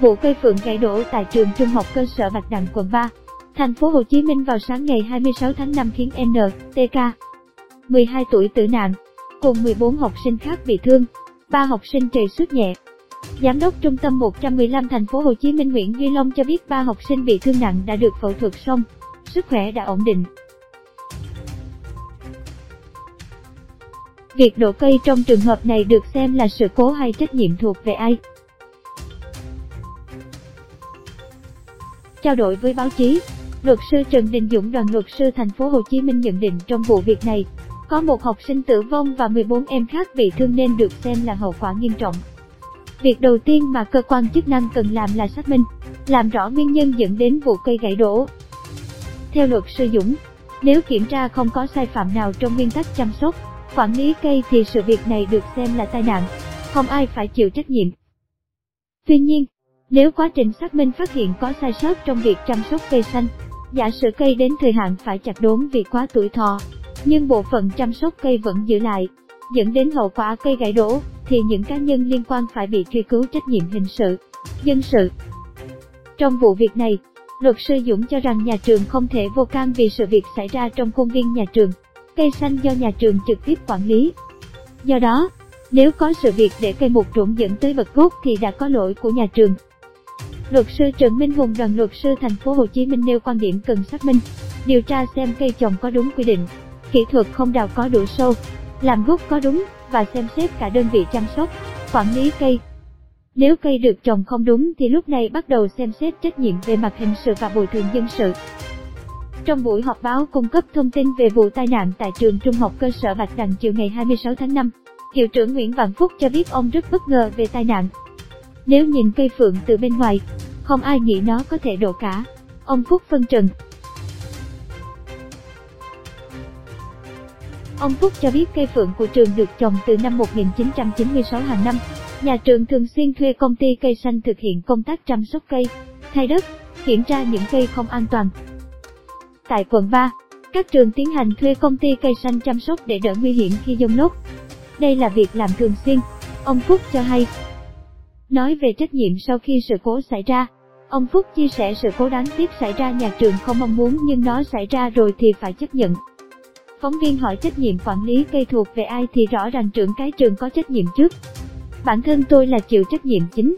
Vụ cây phượng gãy đổ tại trường trung học cơ sở Bạch Đằng quận 3, thành phố Hồ Chí Minh vào sáng ngày 26 tháng 5 khiến NTK 12 tuổi tử nạn, cùng 14 học sinh khác bị thương, 3 học sinh trầy xước nhẹ. Giám đốc Trung tâm 115 thành phố Hồ Chí Minh Nguyễn Duy Long cho biết 3 học sinh bị thương nặng đã được phẫu thuật xong, sức khỏe đã ổn định. Việc đổ cây trong trường hợp này được xem là sự cố hay trách nhiệm thuộc về ai? Trao đổi với báo chí, luật sư Trần Đình Dũng đoàn luật sư thành phố Hồ Chí Minh nhận định trong vụ việc này, có một học sinh tử vong và 14 em khác bị thương nên được xem là hậu quả nghiêm trọng. Việc đầu tiên mà cơ quan chức năng cần làm là xác minh, làm rõ nguyên nhân dẫn đến vụ cây gãy đổ. Theo luật sư Dũng, nếu kiểm tra không có sai phạm nào trong nguyên tắc chăm sóc, quản lý cây thì sự việc này được xem là tai nạn, không ai phải chịu trách nhiệm. Tuy nhiên, nếu quá trình xác minh phát hiện có sai sót trong việc chăm sóc cây xanh, giả sử cây đến thời hạn phải chặt đốn vì quá tuổi thọ, nhưng bộ phận chăm sóc cây vẫn giữ lại, dẫn đến hậu quả cây gãy đổ, thì những cá nhân liên quan phải bị truy cứu trách nhiệm hình sự, dân sự. Trong vụ việc này, luật sư Dũng cho rằng nhà trường không thể vô can vì sự việc xảy ra trong khuôn viên nhà trường, cây xanh do nhà trường trực tiếp quản lý. Do đó, nếu có sự việc để cây mục rụng dẫn tới bật gốc thì đã có lỗi của nhà trường. Luật sư Trần Minh Hùng đoàn luật sư thành phố Hồ Chí Minh nêu quan điểm cần xác minh, điều tra xem cây trồng có đúng quy định, kỹ thuật không đào có đủ sâu, làm gốc có đúng và xem xét cả đơn vị chăm sóc, quản lý cây. Nếu cây được trồng không đúng thì lúc này bắt đầu xem xét trách nhiệm về mặt hình sự và bồi thường dân sự. Trong buổi họp báo cung cấp thông tin về vụ tai nạn tại trường trung học cơ sở Bạch Đằng chiều ngày 26 tháng 5, Hiệu trưởng Nguyễn Vạn Phúc cho biết ông rất bất ngờ về tai nạn. Nếu nhìn cây phượng từ bên ngoài, không ai nghĩ nó có thể đổ cả. Ông Phúc phân trần. Ông Phúc cho biết cây phượng của trường được trồng từ năm 1996 hàng năm. Nhà trường thường xuyên thuê công ty cây xanh thực hiện công tác chăm sóc cây, thay đất, kiểm tra những cây không an toàn. Tại quận 3, các trường tiến hành thuê công ty cây xanh chăm sóc để đỡ nguy hiểm khi dông lốc. Đây là việc làm thường xuyên, ông Phúc cho hay. Nói về trách nhiệm sau khi sự cố xảy ra, ông Phúc chia sẻ sự cố đáng tiếc xảy ra nhà trường không mong muốn nhưng nó xảy ra rồi thì phải chấp nhận. Phóng viên hỏi trách nhiệm quản lý cây thuộc về ai thì rõ ràng trưởng cái trường có trách nhiệm trước. Bản thân tôi là chịu trách nhiệm chính.